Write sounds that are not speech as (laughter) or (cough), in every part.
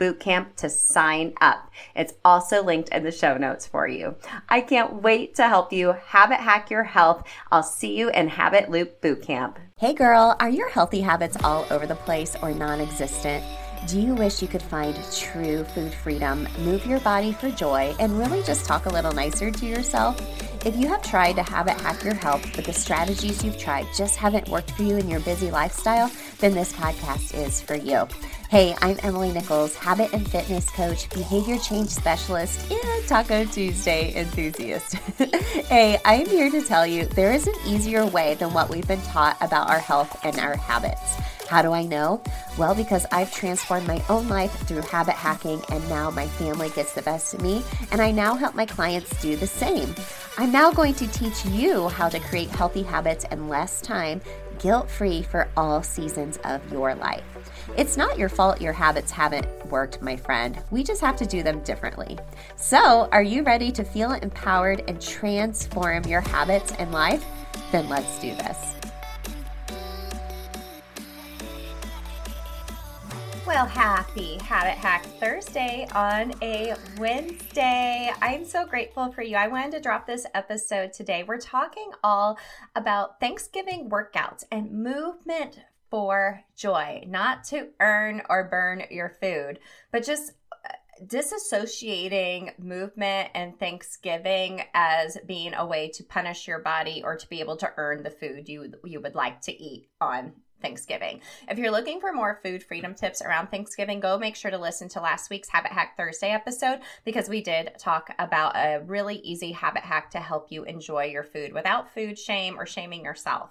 bootcamp to sign up. It's also linked in the show notes for you. I can't wait to help you habit hack your health. I'll see you in Habit Loop Bootcamp. Hey girl, are your healthy habits all over the place or non existent? Do you wish you could find true food freedom, move your body for joy, and really just talk a little nicer to yourself? If you have tried to habit hack your health, but the strategies you've tried just haven't worked for you in your busy lifestyle, then this podcast is for you. Hey, I'm Emily Nichols, habit and fitness coach, behavior change specialist, and Taco Tuesday enthusiast. (laughs) hey, I'm here to tell you there is an easier way than what we've been taught about our health and our habits. How do I know? Well, because I've transformed my own life through habit hacking, and now my family gets the best of me, and I now help my clients do the same. I'm now going to teach you how to create healthy habits in less time, guilt free for all seasons of your life. It's not your fault your habits haven't worked, my friend. We just have to do them differently. So, are you ready to feel empowered and transform your habits and life? Then let's do this. Well, happy Habit Hack Thursday on a Wednesday. I'm so grateful for you. I wanted to drop this episode today. We're talking all about Thanksgiving workouts and movement for joy, not to earn or burn your food, but just uh, disassociating movement and Thanksgiving as being a way to punish your body or to be able to earn the food you you would like to eat on Thanksgiving. If you're looking for more food freedom tips around Thanksgiving, go make sure to listen to last week's Habit Hack Thursday episode because we did talk about a really easy habit hack to help you enjoy your food without food shame or shaming yourself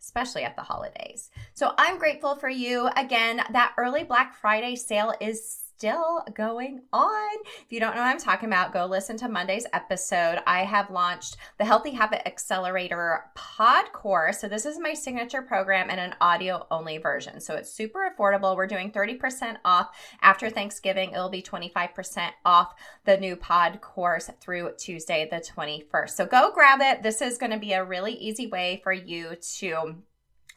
especially at the holidays. So I'm grateful for you. Again, that early Black Friday sale is still going on. If you don't know what I'm talking about, go listen to Monday's episode. I have launched the Healthy Habit Accelerator pod course. So, this is my signature program in an audio only version. So, it's super affordable. We're doing 30% off after Thanksgiving. It'll be 25% off the new pod course through Tuesday, the 21st. So, go grab it. This is going to be a really easy way for you to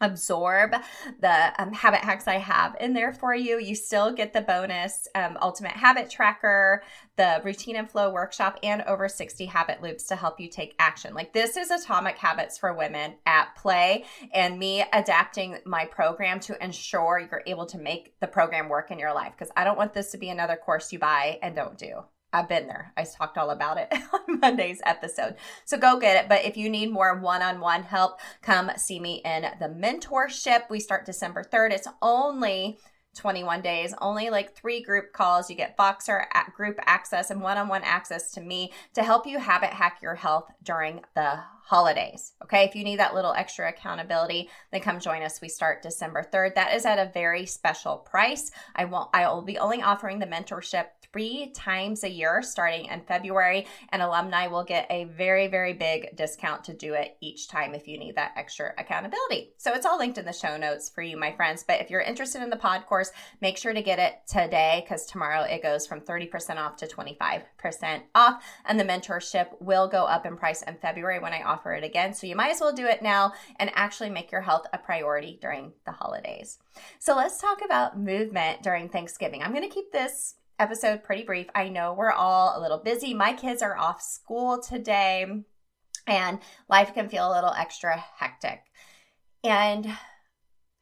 absorb the um, habit hacks I have in there for you. You still get the bonus um, ultimate habit tracker, the routine and flow workshop, and over 60 habit loops to help you take action. Like this is Atomic Habits for Women at play, and me adapting my program to ensure you're able to make the program work in your life. Because I don't want this to be another course you buy and don't do. I've been there. I talked all about it (laughs) on Monday's episode. So go get it. But if you need more one on one help, come see me in the mentorship. We start December 3rd. It's only 21 days, only like three group calls. You get Voxer group access and one on one access to me to help you habit hack your health during the holidays. Okay. If you need that little extra accountability, then come join us. We start December 3rd. That is at a very special price. I won't, I will be only offering the mentorship three times a year starting in February, and alumni will get a very, very big discount to do it each time if you need that extra accountability. So it's all linked in the show notes for you, my friends. But if you're interested in the pod course, make sure to get it today because tomorrow it goes from 30% off to 25% off. And the mentorship will go up in price in February when I offer it again. So you might as well do it now and actually make your health a priority during the holidays. So let's talk about movement during Thanksgiving. I'm going to keep this episode pretty brief. I know we're all a little busy. My kids are off school today, and life can feel a little extra hectic. And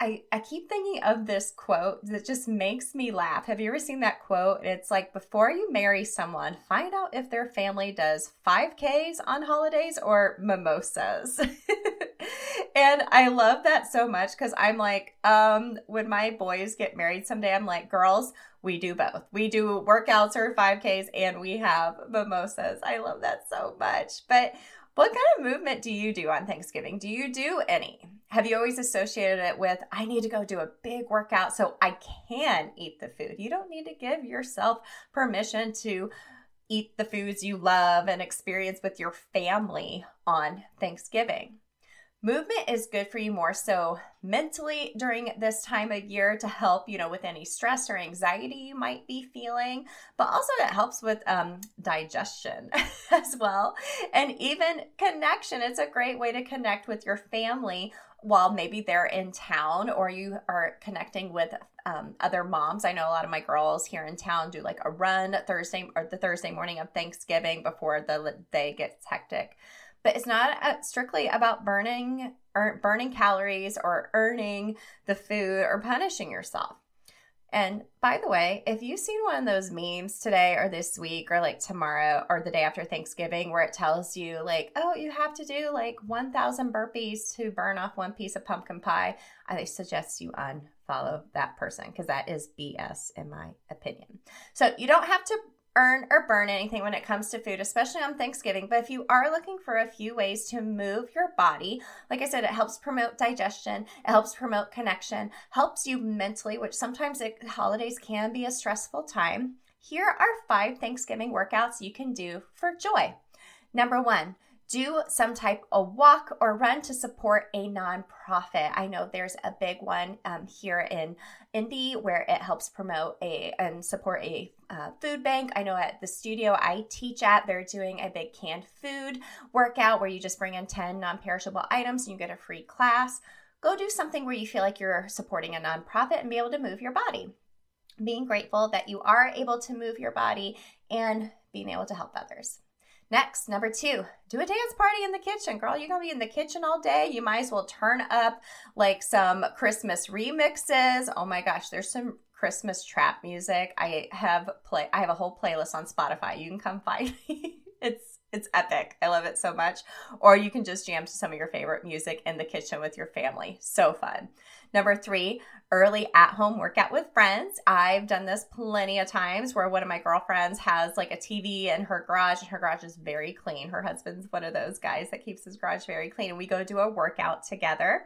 I, I keep thinking of this quote that just makes me laugh. Have you ever seen that quote? It's like, before you marry someone, find out if their family does 5Ks on holidays or mimosas. (laughs) and I love that so much because I'm like, um, when my boys get married someday, I'm like, girls, we do both. We do workouts or 5Ks and we have mimosas. I love that so much. But what kind of movement do you do on Thanksgiving? Do you do any? Have you always associated it with, I need to go do a big workout so I can eat the food? You don't need to give yourself permission to eat the foods you love and experience with your family on Thanksgiving. Movement is good for you more so mentally during this time of year to help, you know, with any stress or anxiety you might be feeling, but also it helps with um, digestion (laughs) as well. And even connection. It's a great way to connect with your family while maybe they're in town or you are connecting with um, other moms. I know a lot of my girls here in town do like a run Thursday or the Thursday morning of Thanksgiving before the day gets hectic but it's not uh, strictly about burning or burning calories or earning the food or punishing yourself. And by the way, if you've seen one of those memes today or this week or like tomorrow or the day after Thanksgiving where it tells you, like, oh, you have to do like 1,000 burpees to burn off one piece of pumpkin pie, I suggest you unfollow that person because that is BS in my opinion. So you don't have to earn or burn anything when it comes to food, especially on Thanksgiving. But if you are looking for a few ways to move your body, like I said, it helps promote digestion, it helps promote connection, helps you mentally, which sometimes it, holidays can be a stressful time. Here are five Thanksgiving workouts you can do for joy. Number one, do some type of walk or run to support a nonprofit. I know there's a big one um, here in Indy where it helps promote a and support a uh, food bank. I know at the studio I teach at, they're doing a big canned food workout where you just bring in 10 non perishable items and you get a free class. Go do something where you feel like you're supporting a nonprofit and be able to move your body. Being grateful that you are able to move your body and being able to help others. Next, number two, do a dance party in the kitchen. Girl, you're gonna be in the kitchen all day. You might as well turn up like some Christmas remixes. Oh my gosh, there's some Christmas trap music. I have play I have a whole playlist on Spotify. You can come find (laughs) me. It's it's epic. I love it so much. Or you can just jam to some of your favorite music in the kitchen with your family. So fun. Number three, early at home workout with friends. I've done this plenty of times where one of my girlfriends has like a TV in her garage and her garage is very clean. Her husband's one of those guys that keeps his garage very clean and we go do a workout together.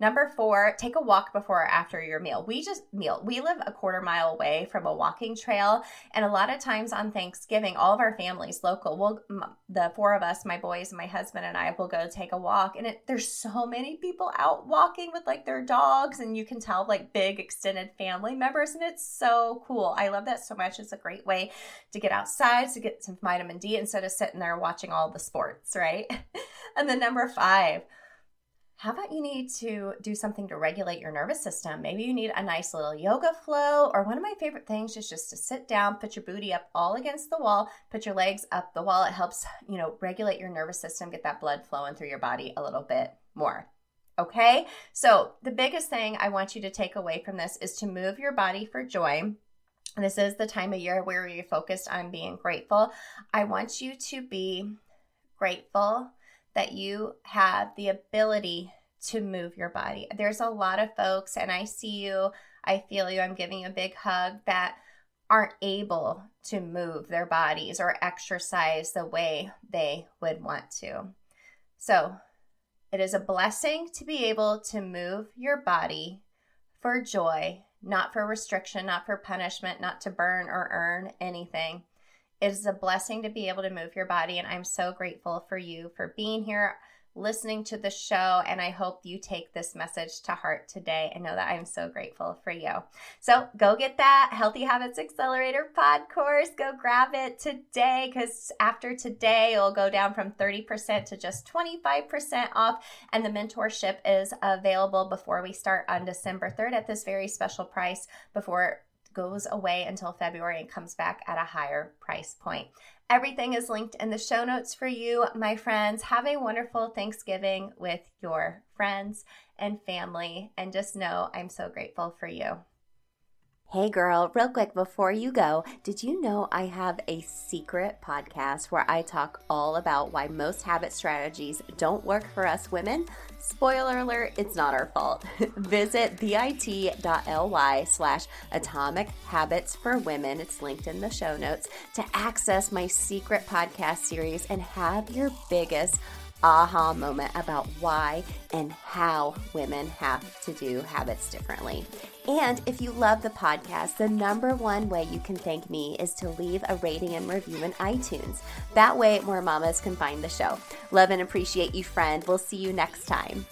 Number four, take a walk before or after your meal. We just meal. We live a quarter mile away from a walking trail, and a lot of times on Thanksgiving, all of our families local, will the four of us, my boys, my husband and I, will go take a walk. And it, there's so many people out walking with like their dogs, and you can tell like big extended family members, and it's so cool. I love that so much. It's a great way to get outside to get some vitamin D instead of sitting there watching all the sports, right? (laughs) and then number five how about you need to do something to regulate your nervous system? Maybe you need a nice little yoga flow, or one of my favorite things is just to sit down, put your booty up all against the wall, put your legs up the wall. It helps, you know, regulate your nervous system, get that blood flowing through your body a little bit more. Okay, so the biggest thing I want you to take away from this is to move your body for joy. This is the time of year where you're focused on being grateful. I want you to be grateful that you have the ability to move your body. There's a lot of folks, and I see you, I feel you, I'm giving you a big hug that aren't able to move their bodies or exercise the way they would want to. So, it is a blessing to be able to move your body for joy, not for restriction, not for punishment, not to burn or earn anything. It is a blessing to be able to move your body, and I'm so grateful for you for being here listening to the show. And I hope you take this message to heart today and know that I'm so grateful for you. So go get that Healthy Habits Accelerator pod course. Go grab it today because after today, it'll go down from 30% to just 25% off. And the mentorship is available before we start on December 3rd at this very special price before goes away until February and comes back at a higher price point. Everything is linked in the show notes for you, my friends. Have a wonderful Thanksgiving with your friends and family, and just know I'm so grateful for you. Hey girl, real quick before you go, did you know I have a secret podcast where I talk all about why most habit strategies don't work for us women? Spoiler alert, it's not our fault. (laughs) Visit bit.ly slash atomic habits for women, it's linked in the show notes, to access my secret podcast series and have your biggest aha moment about why and how women have to do habits differently. And if you love the podcast, the number one way you can thank me is to leave a rating and review in iTunes. That way, more mamas can find the show. Love and appreciate you, friend. We'll see you next time.